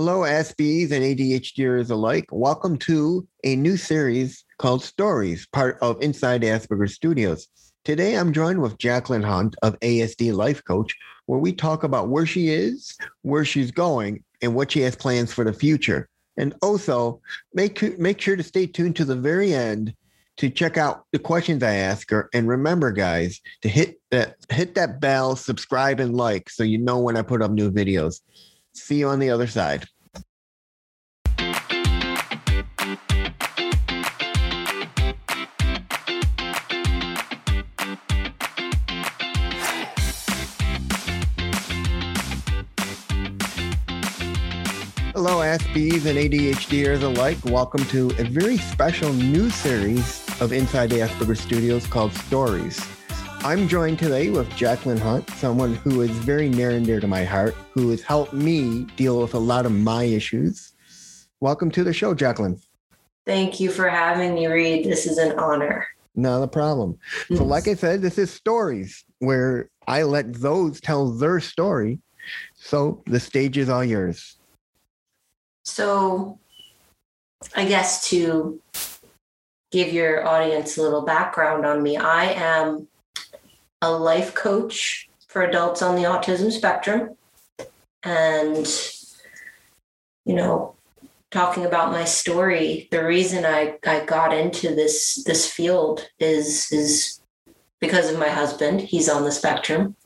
Hello, Aspies and ADHDers alike. Welcome to a new series called Stories, part of Inside Asperger Studios. Today, I'm joined with Jaclyn Hunt of ASD Life Coach, where we talk about where she is, where she's going, and what she has plans for the future. And also, make, make sure to stay tuned to the very end to check out the questions I ask her. And remember, guys, to hit that hit that bell, subscribe, and like so you know when I put up new videos. See you on the other side. Hello, Aspies and ADHDers alike. Welcome to a very special new series of Inside Asperger Studios called Stories. I'm joined today with Jaclyn Hunt, someone who is very near and dear to my heart, who has helped me deal with a lot of my issues. Welcome to the show, Jaclyn. Thank you for having me, Reed. This is an honor. Not a problem. So, mm-hmm. like I said, this is stories where I let those tell their story. So the stage is all yours. So, I guess to give your audience a little background on me, I am a life coach for adults on the autism spectrum. And, you know, talking about my story, the reason I, I got into this this field is is because of my husband. He's on the spectrum.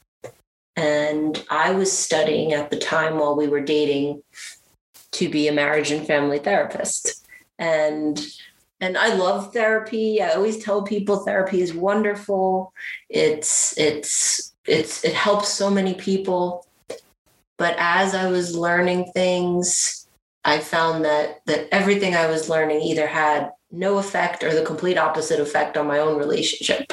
And I was studying at the time while we were dating to be a marriage and family therapist. And and I love therapy. I always tell people therapy is wonderful. It's it's it's it helps so many people. But as I was learning things, I found that that everything I was learning either had no effect or the complete opposite effect on my own relationship.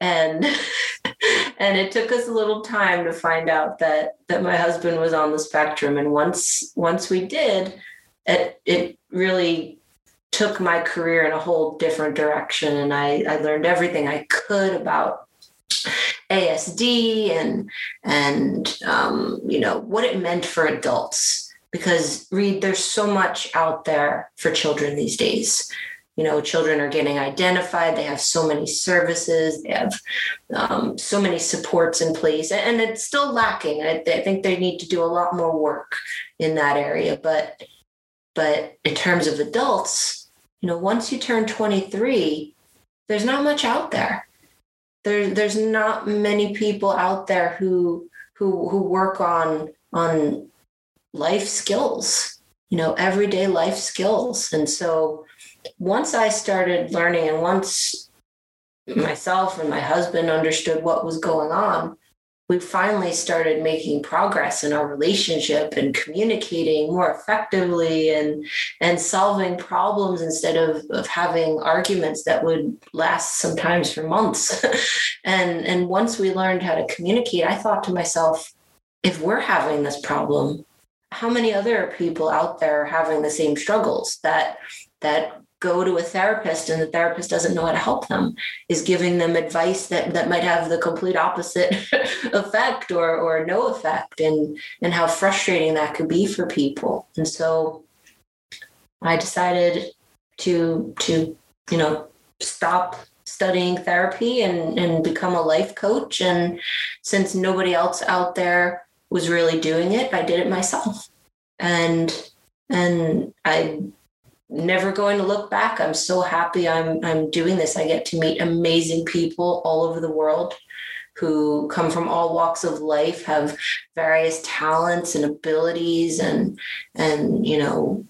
And and it took us a little time to find out that that my husband was on the spectrum and once once we did it it really took my career in a whole different direction and I, I learned everything I could about ASD and and um, you know what it meant for adults. Because Reed there's so much out there for children these days. You know children are getting identified. They have so many services. They have um, so many supports in place and it's still lacking. I, I think they need to do a lot more work in that area. But but in terms of adults you know, once you turn 23, there's not much out there. There, there's not many people out there who who who work on on life skills, you know, everyday life skills. And so once I started learning and once myself and my husband understood what was going on, we finally started making progress in our relationship and communicating more effectively and and solving problems instead of, of having arguments that would last sometimes for months. And and once we learned how to communicate i thought to myself if we're having this problem how many other people out there are having the same struggles that that go to a therapist and the therapist doesn't know how to help them is giving them advice that, that might have the complete opposite effect or, or no effect and, and how frustrating that could be for people. And so I decided to, to, you know, stop studying therapy and, and become a life coach. And since nobody else out there was really doing it, I did it myself. And and I never going to look back. I'm so happy I'm I'm doing this. I get to meet amazing people all over the world who come from all walks of life, have various talents and abilities and and you know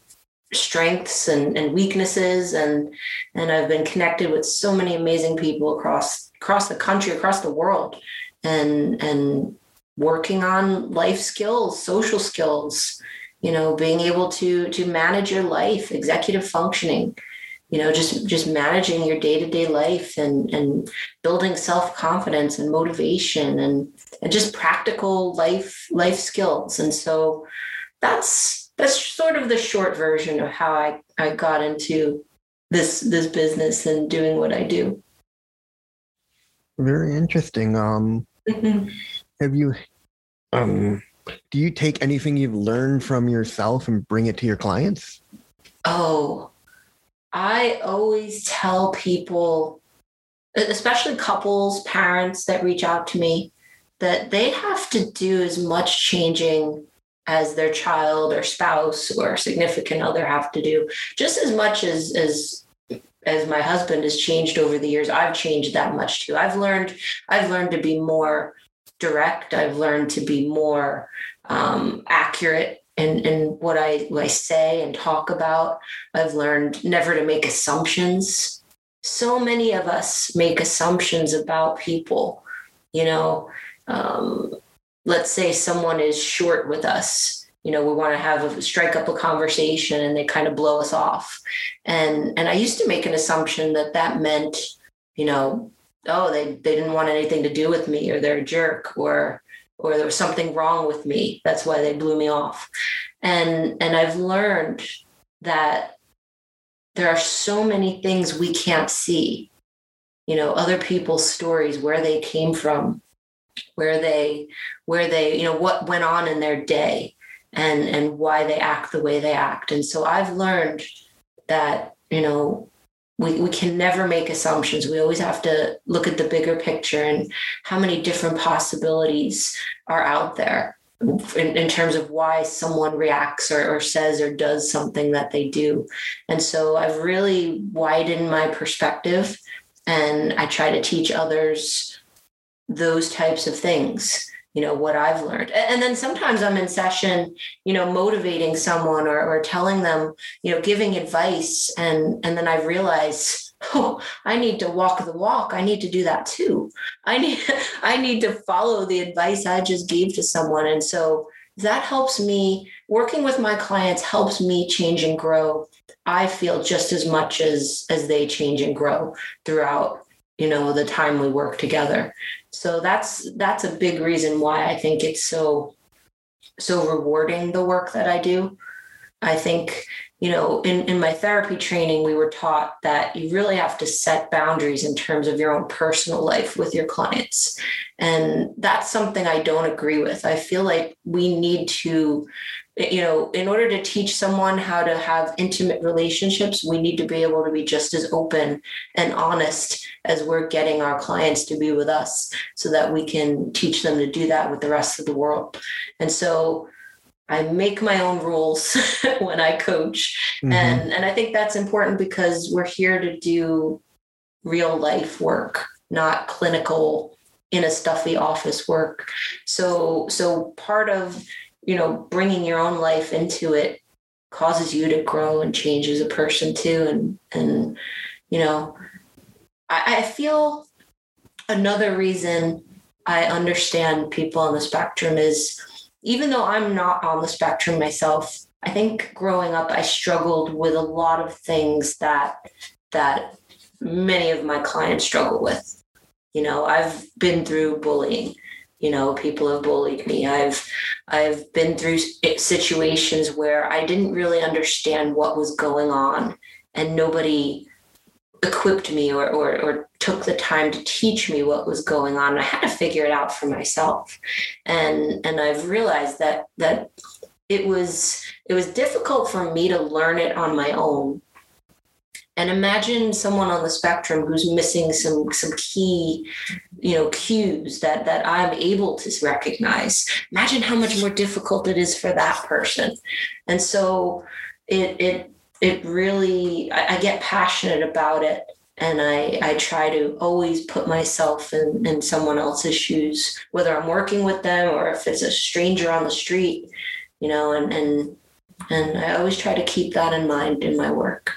strengths and, and weaknesses and and I've been connected with so many amazing people across across the country, across the world and and working on life skills, social skills, you know being able to to manage your life executive functioning you know just just managing your day-to-day life and and building self-confidence and motivation and and just practical life life skills. And so that's that's sort of the short version of how i i got into this this business and doing what i do. Very interesting. Um mm-hmm. have you um do you take anything you've learned from yourself and bring it to your clients? Oh, I always tell people, especially couples, parents that reach out to me, that they have to do as much changing as their child or spouse or significant other have to do just as much as as as my husband has changed over the years i've changed that much too i've learned i've learned to be more direct i've learned to be more um, accurate in, in what I, what I say and talk about. I've learned never to make assumptions. So many of us make assumptions about people you know? Um, let's say someone is short with us you know we want to have a strike up a conversation and they kind of blow us off. And and i used to make an assumption that that meant you know oh they they didn't want anything to do with me or they're a jerk or or there was something wrong with me. That's why they blew me off. And and i've learned that there are so many things we can't see. You know other people's stories where they came from where they where they you know what went on in their day and and why they act the way they act. And so i've learned that you know we, we can never make assumptions. We always have to look at the bigger picture and how many different possibilities are out there in, in terms of why someone reacts or, or says or does something that they do. And so i've really widened my perspective and i try to teach others those types of things you know what i've learned. And then sometimes i'm in session you know motivating someone or, or telling them you know giving advice and and then i realize oh i need to walk the walk. I need to do that too. I need i need to follow the advice i just gave to someone. And so that helps me working with my clients helps me change and grow. I feel just as much as as they change and grow throughout you know the time we work together so that's that's a big reason why i think it's so so rewarding the work that i do. I think you know in, in my therapy training we were taught that you really have to set boundaries in terms of your own personal life with your clients and that's something i don't agree with i feel like we need to you know, in order to teach someone how to have intimate relationships, we need to be able to be just as open and honest as we're getting our clients to be with us so that we can teach them to do that with the rest of the world. And so I make my own rules when I coach. Mm-hmm. And, and I think that's important because we're here to do real life work, not clinical in a stuffy office work. So, so part of you know, bringing your own life into it causes you to grow and change as a person too. And, and, you know, I, I feel another reason I understand people on the spectrum is even though I'm not on the spectrum myself, I think growing up I struggled with a lot of things that that many of my clients struggle with. You know, I've been through bullying you know people have bullied me i've i've been through situations where i didn't really understand what was going on and nobody equipped me or, or, or took the time to teach me what was going on. I had to figure it out for myself. And and i've realized that that it was it was difficult for me to learn it on my own. And imagine someone on the spectrum who's missing some some key you know cues that that i'm able to recognize. Imagine how much more difficult it is for that person. And so it it it really I, I get passionate about it and I, I try to always put myself in, in someone else's shoes, whether I'm working with them or if it's a stranger on the street, you know, and, and, and I always try to keep that in mind in my work.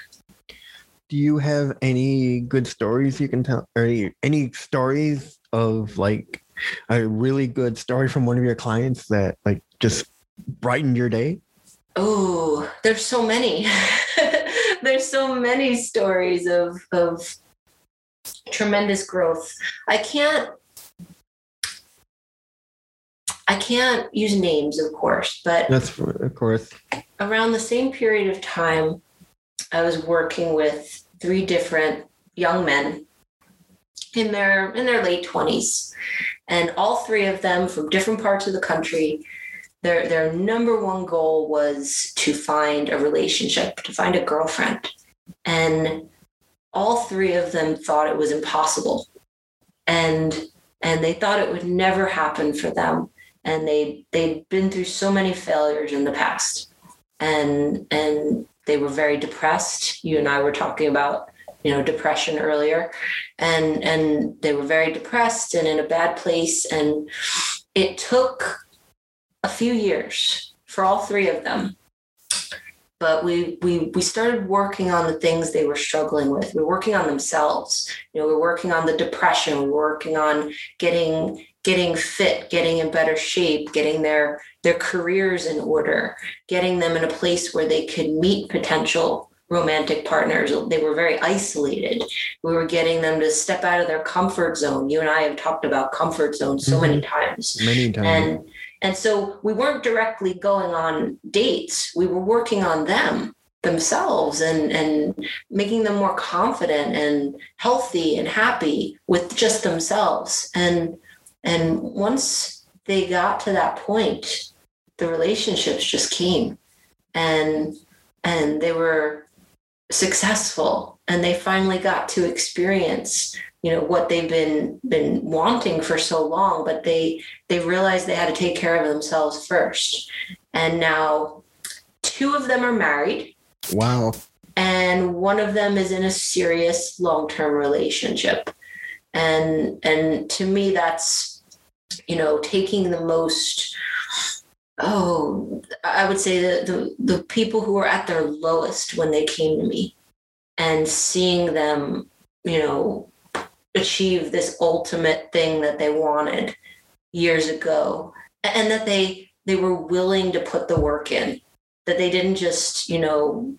Do you have any good stories you can tell or any, any stories of like a really good story from one of your clients that like just brightened your day? Oh there's so many there's so many stories of of tremendous growth i can't I can't use names, of course, but that's of course. Around the same period of time, I was working with three different young men in their in their late 20s and all three of them from different parts of the country their their number one goal was to find a relationship, to find a girlfriend. And all three of them thought it was impossible. And and they thought it would never happen for them. And they they'd been through so many failures in the past. And and they were very depressed. You and I were talking about you know depression earlier and and they were very depressed and in a bad place and it took a few years for all three of them but we we we started working on the things they were struggling with we were working on themselves you know we are working on the depression we were working on getting getting fit getting in better shape getting their their careers in order getting them in a place where they could meet potential romantic partners. They were very isolated. We were getting them to step out of their comfort zone. You and I have talked about comfort zone so mm-hmm. many times. Many times. And and so we weren't directly going on dates. We were working on them themselves and and making them more confident and healthy and happy with just themselves. And and once they got to that point, the relationships just came. And and they were successful and they finally got to experience you know what they've been been wanting for so long but they they realized they had to take care of themselves first. And now two of them are married. Wow. And one of them is in a serious long-term relationship. And and to me that's you know taking the most oh, I would say that the, the people who were at their lowest when they came to me and seeing them, you know, achieve this ultimate thing that they wanted years ago and that they they were willing to put the work in that they didn't just you know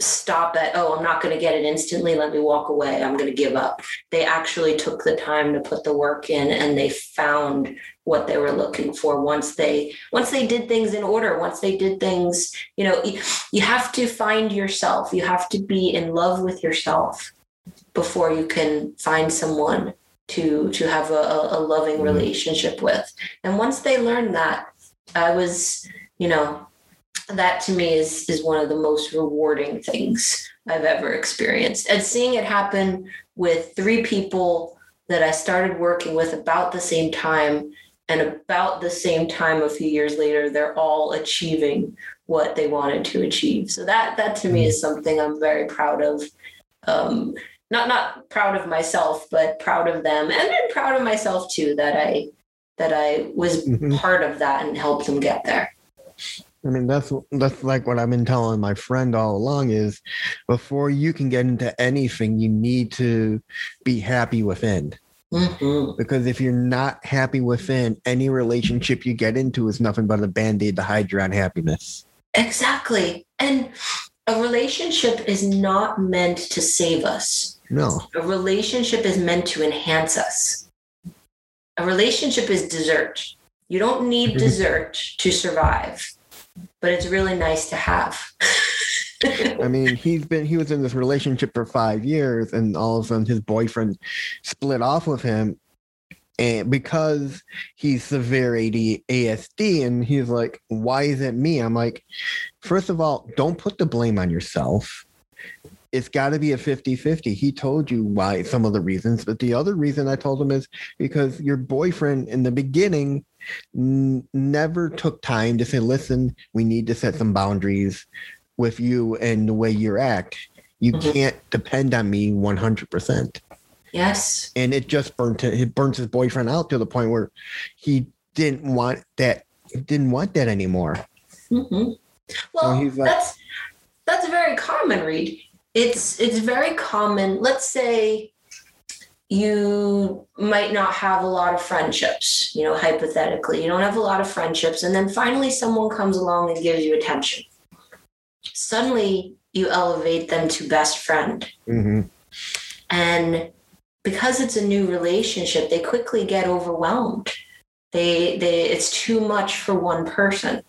stop at, oh, I'm not going to get it instantly. Let me walk away. I'm going to give up. They actually took the time to put the work in and they found what they were looking for once they once they did things in order once they did things you know you, have to find yourself you have to be in love with yourself before you can find someone to to have a, a loving mm-hmm. relationship with and once they learned that i was you know that to me is is one of the most rewarding things I've ever experienced. And seeing it happen with three people that I started working with about the same time and about the same time a few years later they're all achieving what they wanted to achieve. So that that to me is something I'm very proud of. Um, not not proud of myself, but proud of them, and then proud of myself too that I that I was mm-hmm. part of that and helped them get there. I mean, that's that's like what I've been telling my friend all along is before you can get into anything, you need to be happy within. Mm-hmm. Because if you're not happy within, any relationship you get into is nothing but a band-aid to hide your unhappiness. Exactly. And a relationship is not meant to save us. No. A relationship is meant to enhance us. A relationship is dessert. You don't need dessert to survive but it's really nice to have. I mean, he's been he was in this relationship for five years, and all of a sudden his boyfriend split off with him, and because he's severe AD, ASD, and he's like, "Why is it me?" I'm like, first of all, don't put the blame on yourself. It's got to be a 50 50. He told you why, some of the reasons, but the other reason I told him is because your boyfriend in the beginning n- never took time to say, listen, we need to set some boundaries with you and the way you act. You mm-hmm. can't depend on me 100%. Yes. And it just burnt it burns his boyfriend out to the point where he didn't want that didn't want that anymore. Mm-hmm. Well, so like, that's that's very common, Reed. It's it's very common. Let's say you might not have a lot of friendships, you know, hypothetically. You don't have a lot of friendships. And then finally, someone comes along and gives you attention. Suddenly, you elevate them to best friend. Mm-hmm. And because it's a new relationship, they quickly get overwhelmed. They, they, it's too much for one person.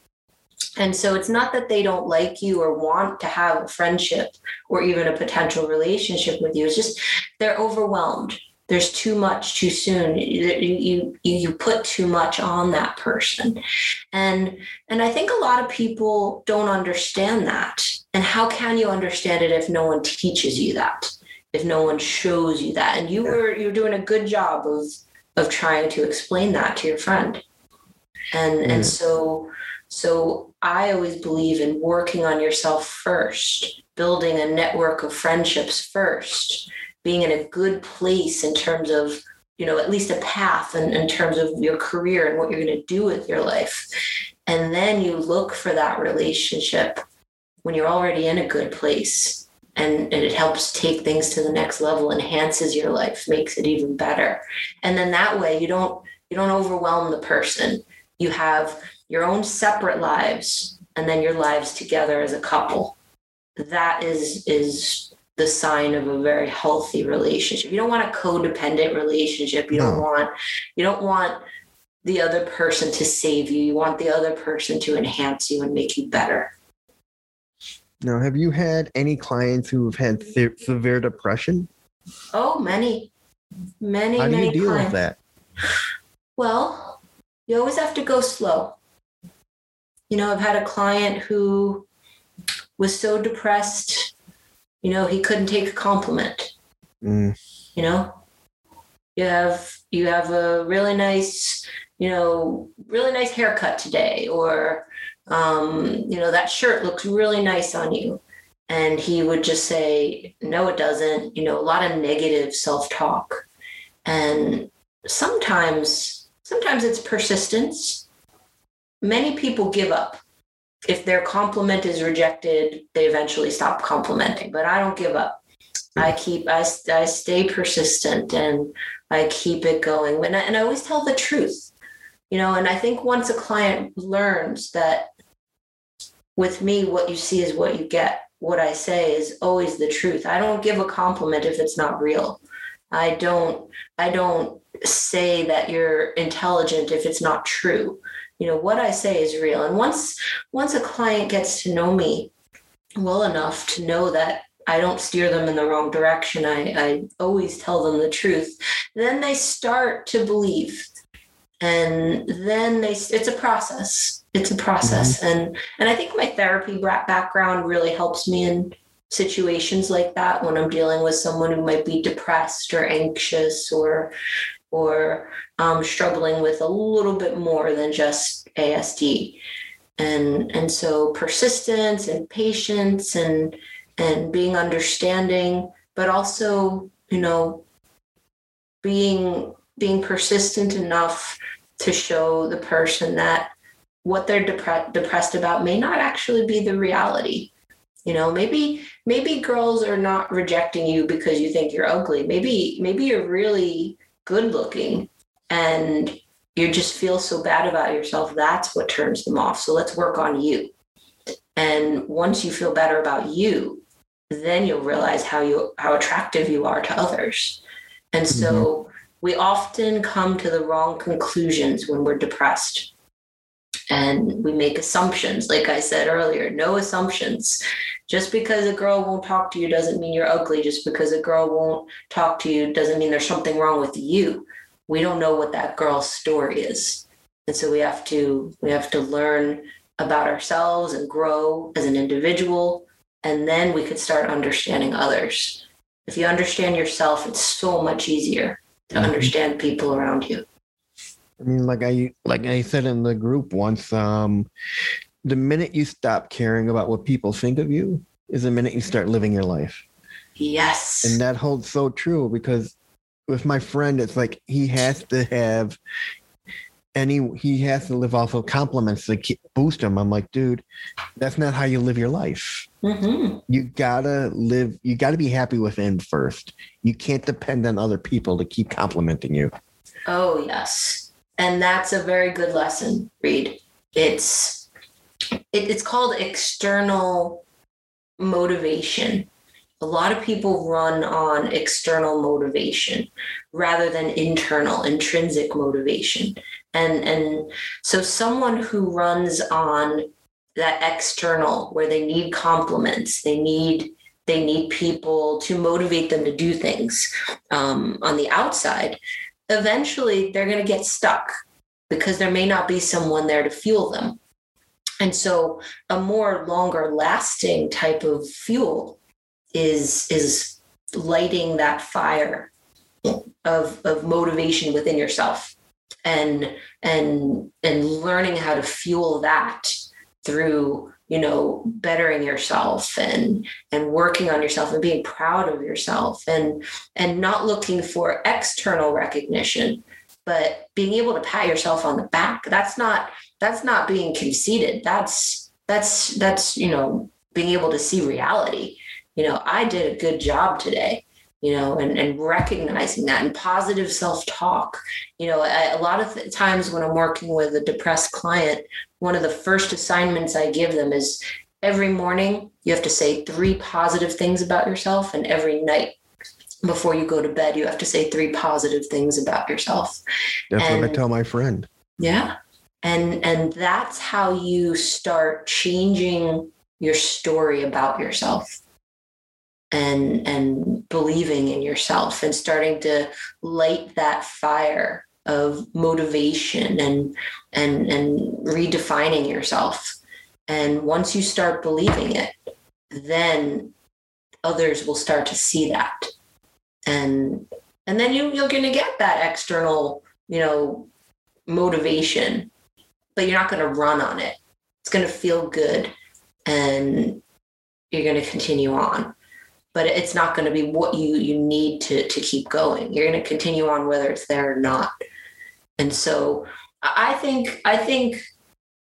And so it's not that they don't like you or want to have a friendship or even a potential relationship with you. It's just they're overwhelmed. There's too much too soon. You, you you put too much on that person. And and i think a lot of people don't understand that. And how can you understand it if no one teaches you that? If no one shows you that? And you were you're doing a good job of of trying to explain that to your friend. And mm. and so so i always believe in working on yourself first building a network of friendships first being in a good place in terms of you know at least a path in, in terms of your career and what you're going to do with your life. And then you look for that relationship when you're already in a good place and, and it helps take things to the next level enhances your life makes it even better. And then that way you don't you don't overwhelm the person. You have your own separate lives and then your lives together as a couple that is is the sign of a very healthy relationship. You don't want a codependent relationship. You no. don't want you don't want the other person to save you. You want the other person to enhance you and make you better. Now, have you had any clients who have had se- severe depression? Oh, many, many, How do many you deal clients. with that? Well, you always have to go slow. You know, I've had a client who was so depressed you know, he couldn't take a compliment. Mm. You know, you have you have a really nice, you know, really nice haircut today, or um, you know, that shirt looks really nice on you. And he would just say, No, it doesn't. You know, a lot of negative self-talk. And sometimes, sometimes it's persistence. Many people give up if their compliment is rejected, they eventually stop complimenting. But I don't give up. I keep, I, I stay persistent and I keep it going. And I, and I always tell the truth, you know. And I think once a client learns that with me, what you see is what you get, what I say is always the truth. I don't give a compliment if it's not real. I don't, I don't say that you're intelligent if it's not true you know what i say is real and once once a client gets to know me well enough to know that I don't steer them in the wrong direction. I, I always tell them the truth. Then they start to believe. And then they it's a process. It's a process. Mm-hmm. And and I think my therapy background really helps me in situations like that when I'm dealing with someone who might be depressed or anxious or or um, struggling with a little bit more than just ASD. And, and so persistence and patience and, and being understanding, but also, you know, being, being persistent enough to show the person that what they're depre- depressed about may not actually be the reality you know maybe maybe girls are not rejecting you because you think you're ugly maybe maybe you're really good looking and you just feel so bad about yourself, that's what turns them off. So let's work on you. And once you feel better about you, then you'll realize how you how attractive you are to others. And so mm-hmm. we often come to the wrong conclusions when we're depressed. And we make assumptions, like I said earlier, no assumptions. Just because a girl won't talk to you doesn't mean you're ugly. Just because a girl won't talk to you doesn't mean there's something wrong with you we don't know what that girl's story is and so we have to we have to learn about ourselves and grow as an individual and then we could start understanding others if you understand yourself it's so much easier to mm-hmm. understand people around you i mean like i like i said in the group once um the minute you stop caring about what people think of you is the minute you start living your life yes and that holds so true because with my friend, it's like he has to have any he has to live off of compliments to keep, boost him. I'm like, dude, that's not how you live your life. Mm-hmm. You gotta live. You gotta be happy within first. You can't depend on other people to keep complimenting you. Oh yes, and that's a very good lesson, Reed. It's it, it's called external motivation a lot of people run on external motivation rather than internal intrinsic motivation and and so someone who runs on that external where they need compliments they need they need people to motivate them to do things um, on the outside eventually they're going to get stuck because there may not be someone there to fuel them. And so a more longer lasting type of fuel is is lighting that fire of of motivation within yourself and and and learning how to fuel that through you know bettering yourself and and working on yourself and being proud of yourself and and not looking for external recognition but being able to pat yourself on the back. That's not that's not being conceited. That's that's that's you know being able to see reality. You know i did a good job today you know, and, and recognizing that and positive self talk. You know, I, a lot of times when I'm working with a depressed client, one of the first assignments I give them is every morning you have to say three positive things about yourself, and every night before you go to bed, you have to say three positive things about yourself. That's and, what I tell my friend. Yeah. And and that's how you start changing your story about yourself and and believing in yourself and starting to light that fire of motivation and and and redefining yourself. And once you start believing it then others will start to see that. And and then you you're going to get that external you know motivation but you're not going to run on it. It's going to feel good and you're going to continue on but it's not going to be what you you need to to keep going. You're going to continue on whether it's there or not. And so i think i think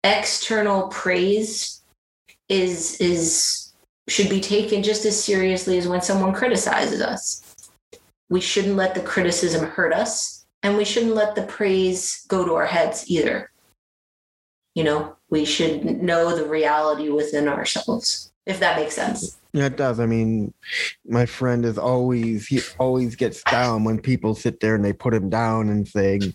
external praise is is should be taken just as seriously as when someone criticizes us. We shouldn't let the criticism hurt us and we shouldn't let the praise go to our heads either. You know we should know the reality within ourselves if that makes sense yeah, it does. I mean, my friend is always he always gets down when people sit there and they put him down and saying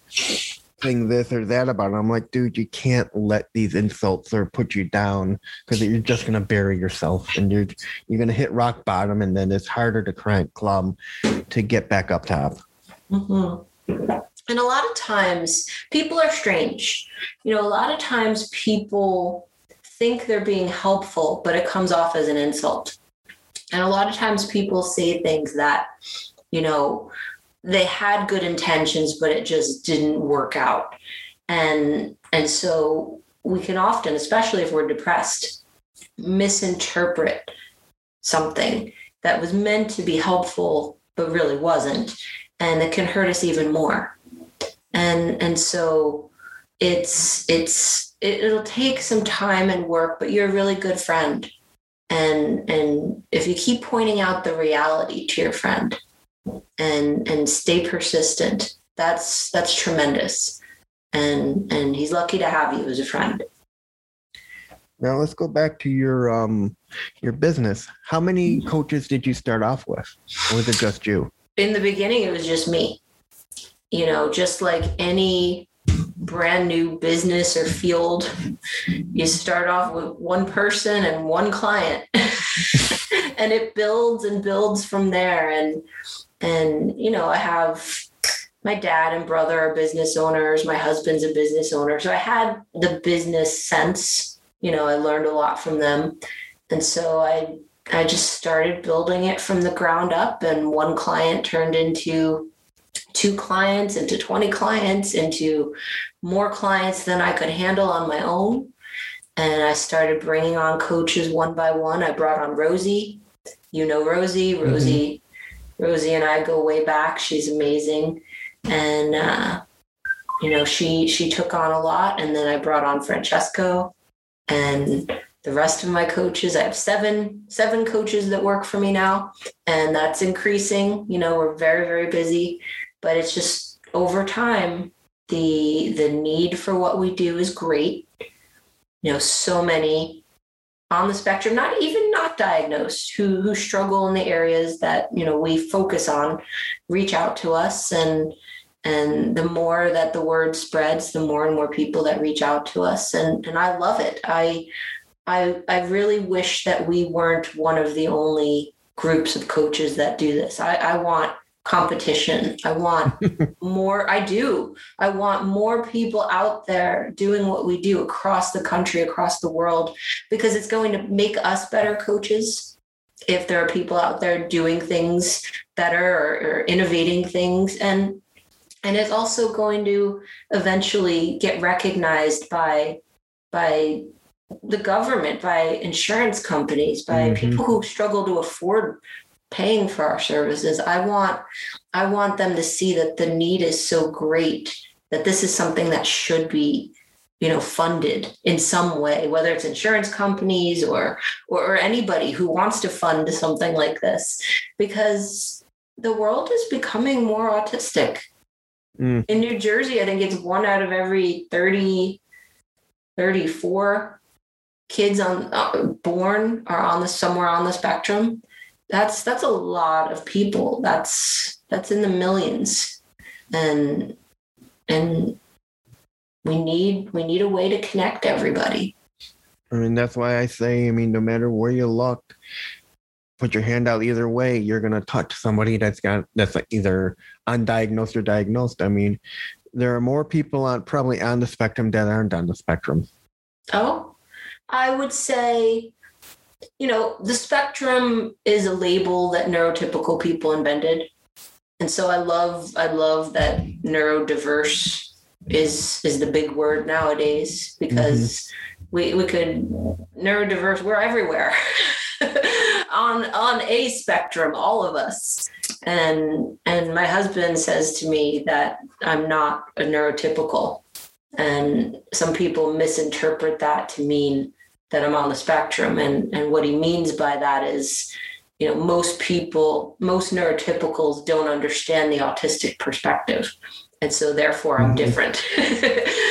saying this or that about him. I'm like, dude, you can't let these insults or put you down because you're just gonna bury yourself and you're you're gonna hit rock bottom and then it's harder to crank club to get back up top. Mm-hmm. And a lot of times people are strange. You know, a lot of times people think they're being helpful, but it comes off as an insult. And a lot of times people say things that, you know, they had good intentions, but it just didn't work out. And and so we can often, especially if we're depressed, misinterpret something that was meant to be helpful but really wasn't. And it can hurt us even more. And and so it's it's it, it'll take some time and work, but you're a really good friend and and if you keep pointing out the reality to your friend and and stay persistent that's that's tremendous. And and he's lucky to have you as a friend. Now let's go back to your um your business. How many coaches did you start off with? Or was it just you? In the beginning it was just me. You know just like any brand new business or field, you start off with one person and one client. and it builds and builds from there. And and you know, I have my dad and brother are business owners, my husband's a business owner. So I had the business sense. You know, I learned a lot from them. And so I I just started building it from the ground up and one client turned into two clients into 20 clients into more clients than I could handle on my own. And I started bringing on coaches one by one. I brought on Rosie. You know Rosie. Mm-hmm. Rosie, mm-hmm. Rosie and I go way back. She's amazing, and uh, you know she she took on a lot. And then I brought on Francesco, and the rest of my coaches. I have seven seven coaches that work for me now, and that's increasing. You know we're very very busy, but it's just over time the the need for what we do is great. You know so many on the spectrum not even not diagnosed who who struggle in the areas that you know we focus on reach out to us. And and the more that the word spreads the more and more people that reach out to us. And and I love it. I I I really wish that we weren't one of the only groups of coaches that do this. I, I want competition. I want more. I do. I want more people out there doing what we do across the country, across the world, because it's going to make us better coaches. If there are people out there doing things better or, or innovating things, and and it's also going to eventually get recognized by by the government, by insurance companies, by mm-hmm. people who struggle to afford paying for our services. I want I want them to see that the need is so great that this is something that should be you know funded in some way whether it's insurance companies or, or or, anybody who wants to fund something like this because the world is becoming more autistic mm. in new jersey i think it's one out of every 30 34 kids on uh, born are on the somewhere on the spectrum that's that's a lot of people. That's that's in the millions. And and we need we need a way to connect everybody. I mean that's why i say i mean no matter where you look put your hand out either way you're going to touch somebody that's got that's like either undiagnosed or diagnosed. I mean there are more people on probably on the spectrum that aren't on the spectrum. Oh i would say you know, the spectrum is a label that neurotypical people invented. And so I love I love that neurodiverse is is the big word nowadays because mm-hmm. we we could neurodiverse we're everywhere on on a spectrum all of us and and my husband says to me that I'm not a neurotypical and some people misinterpret that to mean that I'm on the spectrum. And, and what he means by that is, you know, most people, most neurotypicals don't understand the autistic perspective. And so therefore I'm mm-hmm. different.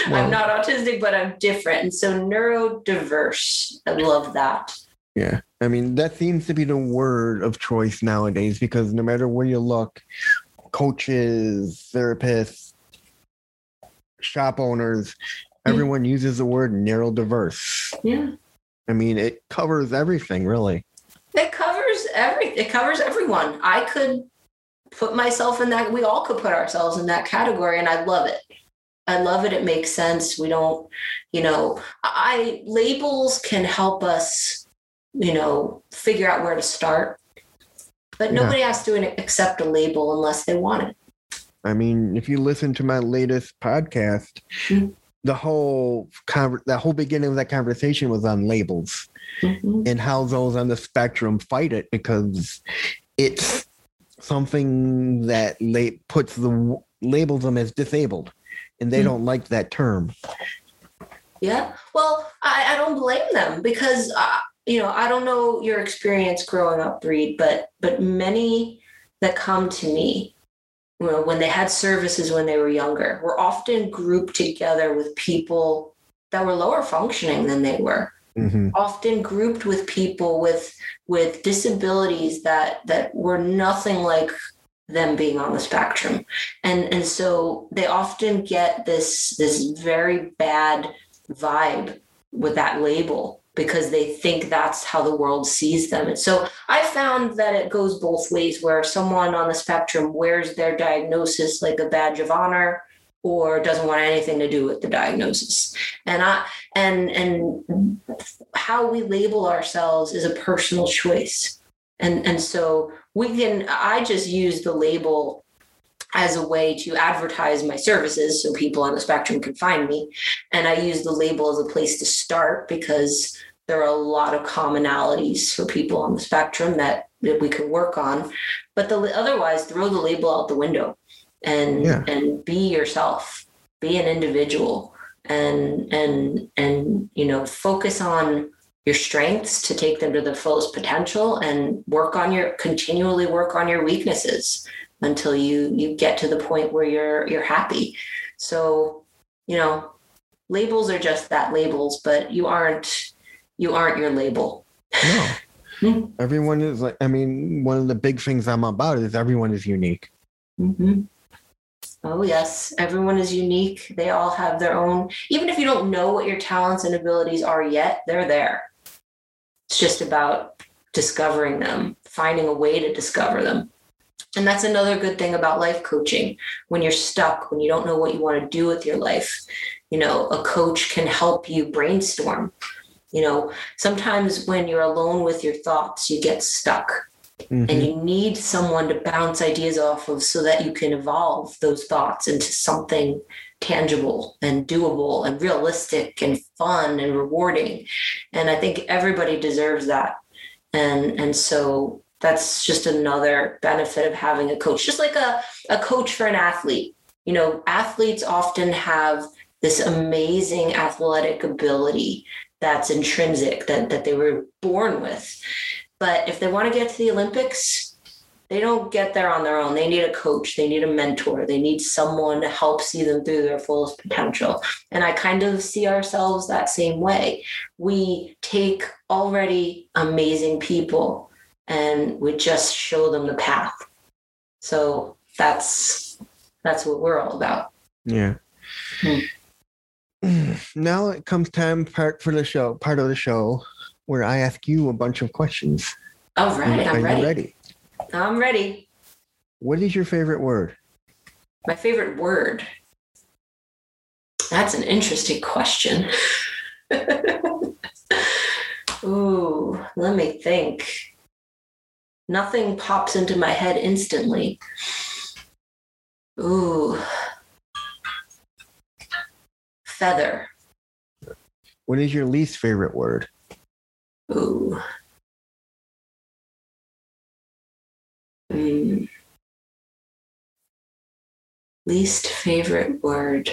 I'm not autistic, but I'm different. And so neurodiverse. I love that. Yeah. I mean, that seems to be the word of choice nowadays because no matter where you look, coaches, therapists, shop owners, mm-hmm. everyone uses the word neurodiverse. Yeah. I mean, it covers everything, really. It covers every. It covers everyone. I could put myself in that. We all could put ourselves in that category, and I love it. I love it. It makes sense. We don't, you know, I labels can help us, you know, figure out where to start. But yeah. nobody has to accept a label unless they want it. I mean, if you listen to my latest podcast, mm-hmm the whole conver- that whole beginning of that conversation was on labels mm-hmm. and how those on the spectrum fight it because it's something that la- puts the labels them as disabled and they mm-hmm. don't like that term yeah well i, I don't blame them because uh, you know i don't know your experience growing up Reed but but many that come to me you know, when they had services when they were younger, were often grouped together with people that were lower functioning than they were. Mm-hmm. Often grouped with people with with disabilities that that were nothing like them being on the spectrum, and and so they often get this this very bad vibe with that label because they think that's how the world sees them. And so I found that it goes both ways where someone on the spectrum wears their diagnosis like a badge of honor or doesn't want anything to do with the diagnosis. And I and and how we label ourselves is a personal choice. And and so we can I just use the label as a way to advertise my services so people on the spectrum can find me. And I use the label as a place to start because there are a lot of commonalities for people on the spectrum that, that we can work on. But the, otherwise, throw the label out the window and yeah. and be yourself, be an individual, and and and you know focus on your strengths to take them to the fullest potential and work on your continually work on your weaknesses until you you get to the point where you're you're happy so you know labels are just that labels but you aren't you aren't your label. No. Hmm. everyone is like, I mean, one of the big things I'm about is everyone is unique. Mm-hmm. Oh, yes. Everyone is unique. They all have their own, even if you don't know what your talents and abilities are yet, they're there. It's just about discovering them, finding a way to discover them. And that's another good thing about life coaching. When you're stuck, when you don't know what you want to do with your life, you know, a coach can help you brainstorm. You know, sometimes when you're alone with your thoughts, you get stuck. Mm-hmm. And you need someone to bounce ideas off of so that you can evolve those thoughts into something tangible and doable and realistic and fun and rewarding. And I think everybody deserves that. And and so that's just another benefit of having a coach, just like a, a coach for an athlete. You know, athletes often have this amazing athletic ability that's intrinsic that, that they were born with. But if they want to get to the Olympics, they don't get there on their own. They need a coach, they need a mentor, they need someone to help see them through their fullest potential. And I kind of see ourselves that same way. We take already amazing people and we just show them the path. So that's that's what we're all about. Yeah. Hmm. Now it comes time part for the show, part of the show where I ask you a bunch of questions. All right, I'm ready. ready. I'm ready. What is your favorite word? My favorite word. That's an interesting question. Ooh, let me think. Nothing pops into my head instantly. Ooh. Feather. What is your least favorite word? Ooh. Mm. Least favorite word.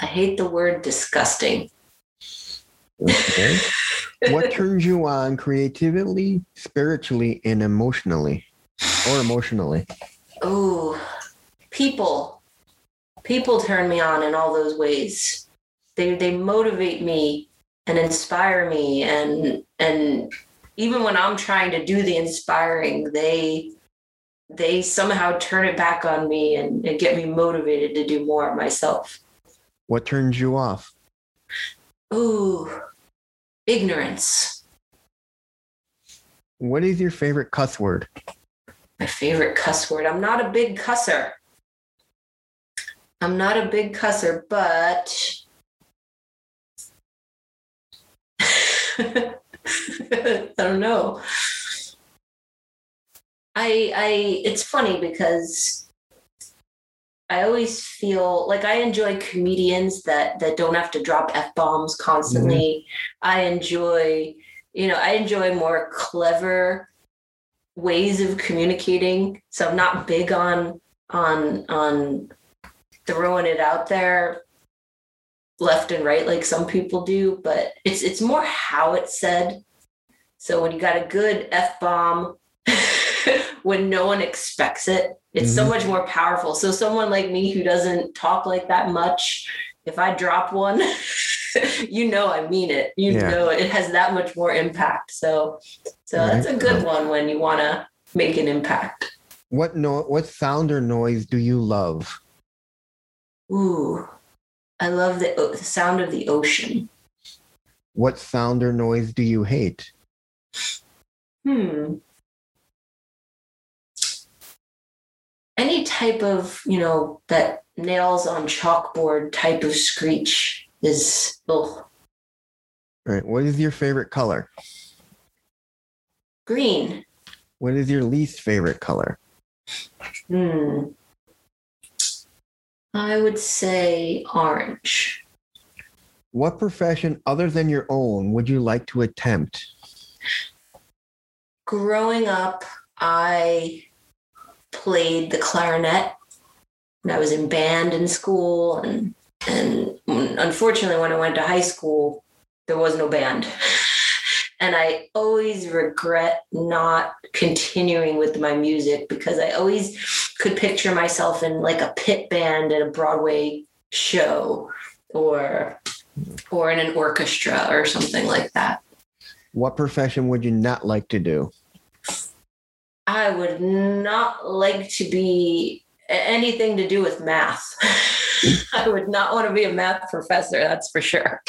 I hate the word disgusting. Okay. what turns you on creatively, spiritually, and emotionally? Or emotionally? Oh, people. People turn me on in all those ways they they motivate me and inspire me and and even when I'm trying to do the inspiring, they they somehow turn it back on me and, and get me motivated to do more myself. What turns you off? Ooh, ignorance. What is your favorite cuss word? My favorite cuss word. I'm not a big cusser. I'm not a big cusser, but I don't know. I I it's funny because I always feel like I enjoy comedians that that don't have to drop f bombs constantly. Mm-hmm. I enjoy, you know, I enjoy more clever ways of communicating. So I'm not big on on on throwing it out there left and right like some people do, but it's it's more how it's said. So when you got a good F bomb when no one expects it, it's mm-hmm. so much more powerful. So someone like me who doesn't talk like that much, if I drop one, you know I mean it. You yeah. know it has that much more impact. So so right. that's a good one when you want to make an impact. What no what sound or noise do you love? Ooh, I love the, the sound of the ocean. What sound or noise do you hate? Hmm. Any type of, you know, that nails on chalkboard type of screech is. All right. What is your favorite color? Green. What is your least favorite color? Hmm. I would say orange. What profession other than your own would you like to attempt? Growing up, I played the clarinet. And I was in band in school and and unfortunately when I went to high school, there was no band. and I always regret not continuing with my music because I always could picture myself in like a pit band at a Broadway show or or in an orchestra or something like that. What profession would you not like to do? I would not like to be anything to do with math. I would not want to be a math professor, that's for sure.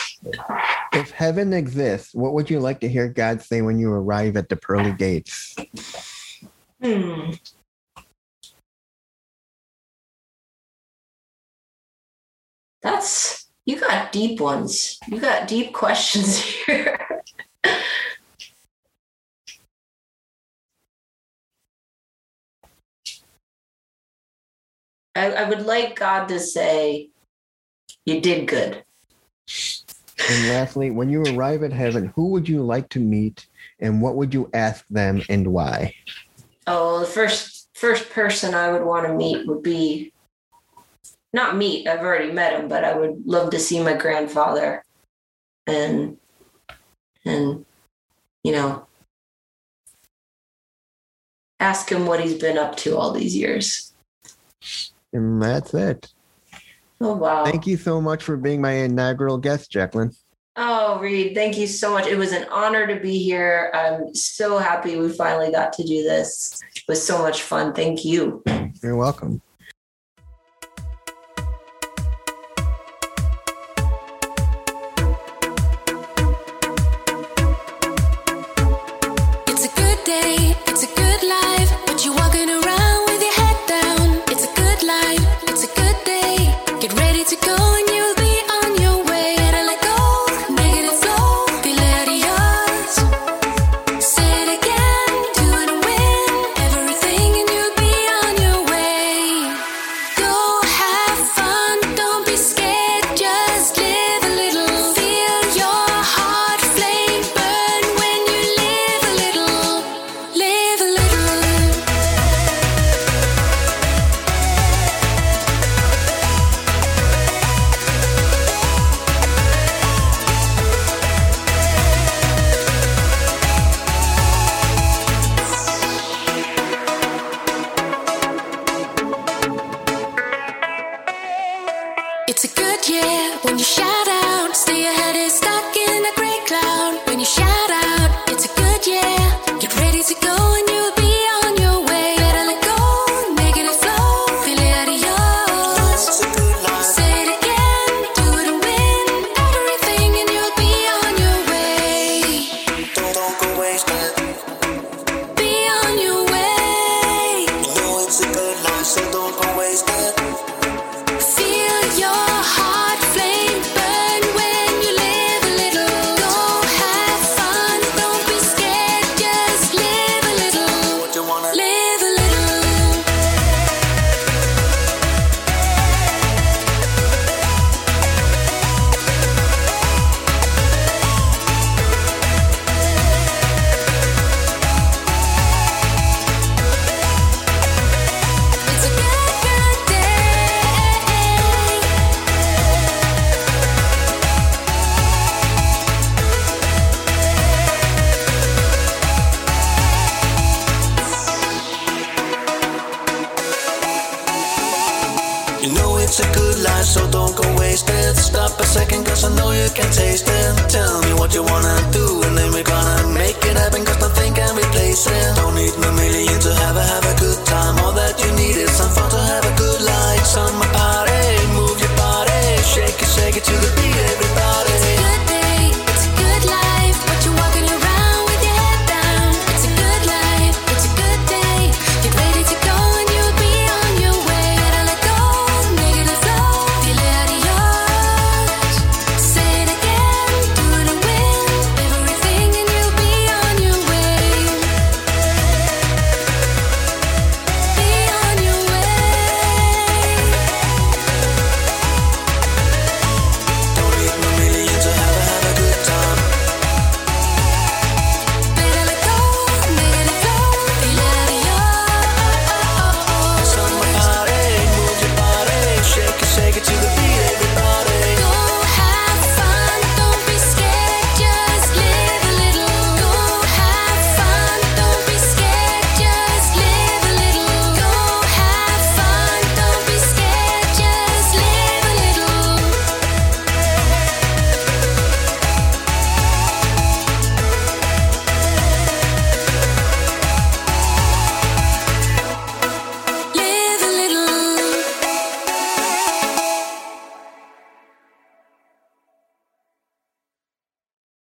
If heaven exists, what would you like to hear God say when you arrive at the pearly gates? Hmm. That's you got deep ones. You got deep questions here. I, I would like God to say, You did good. And lastly, when you arrive at heaven, who would you like to meet and what would you ask them and why? Oh, the first first person I would want to meet would be not meet, I've already met him, but I would love to see my grandfather and and you know ask him what he's been up to all these years. And that's it. Oh wow. Thank you so much for being my inaugural guest, Jaclyn. Oh, Reed, thank you so much. It was an honor to be here. I'm so happy we finally got to do this. It was so much fun. Thank you. You're welcome.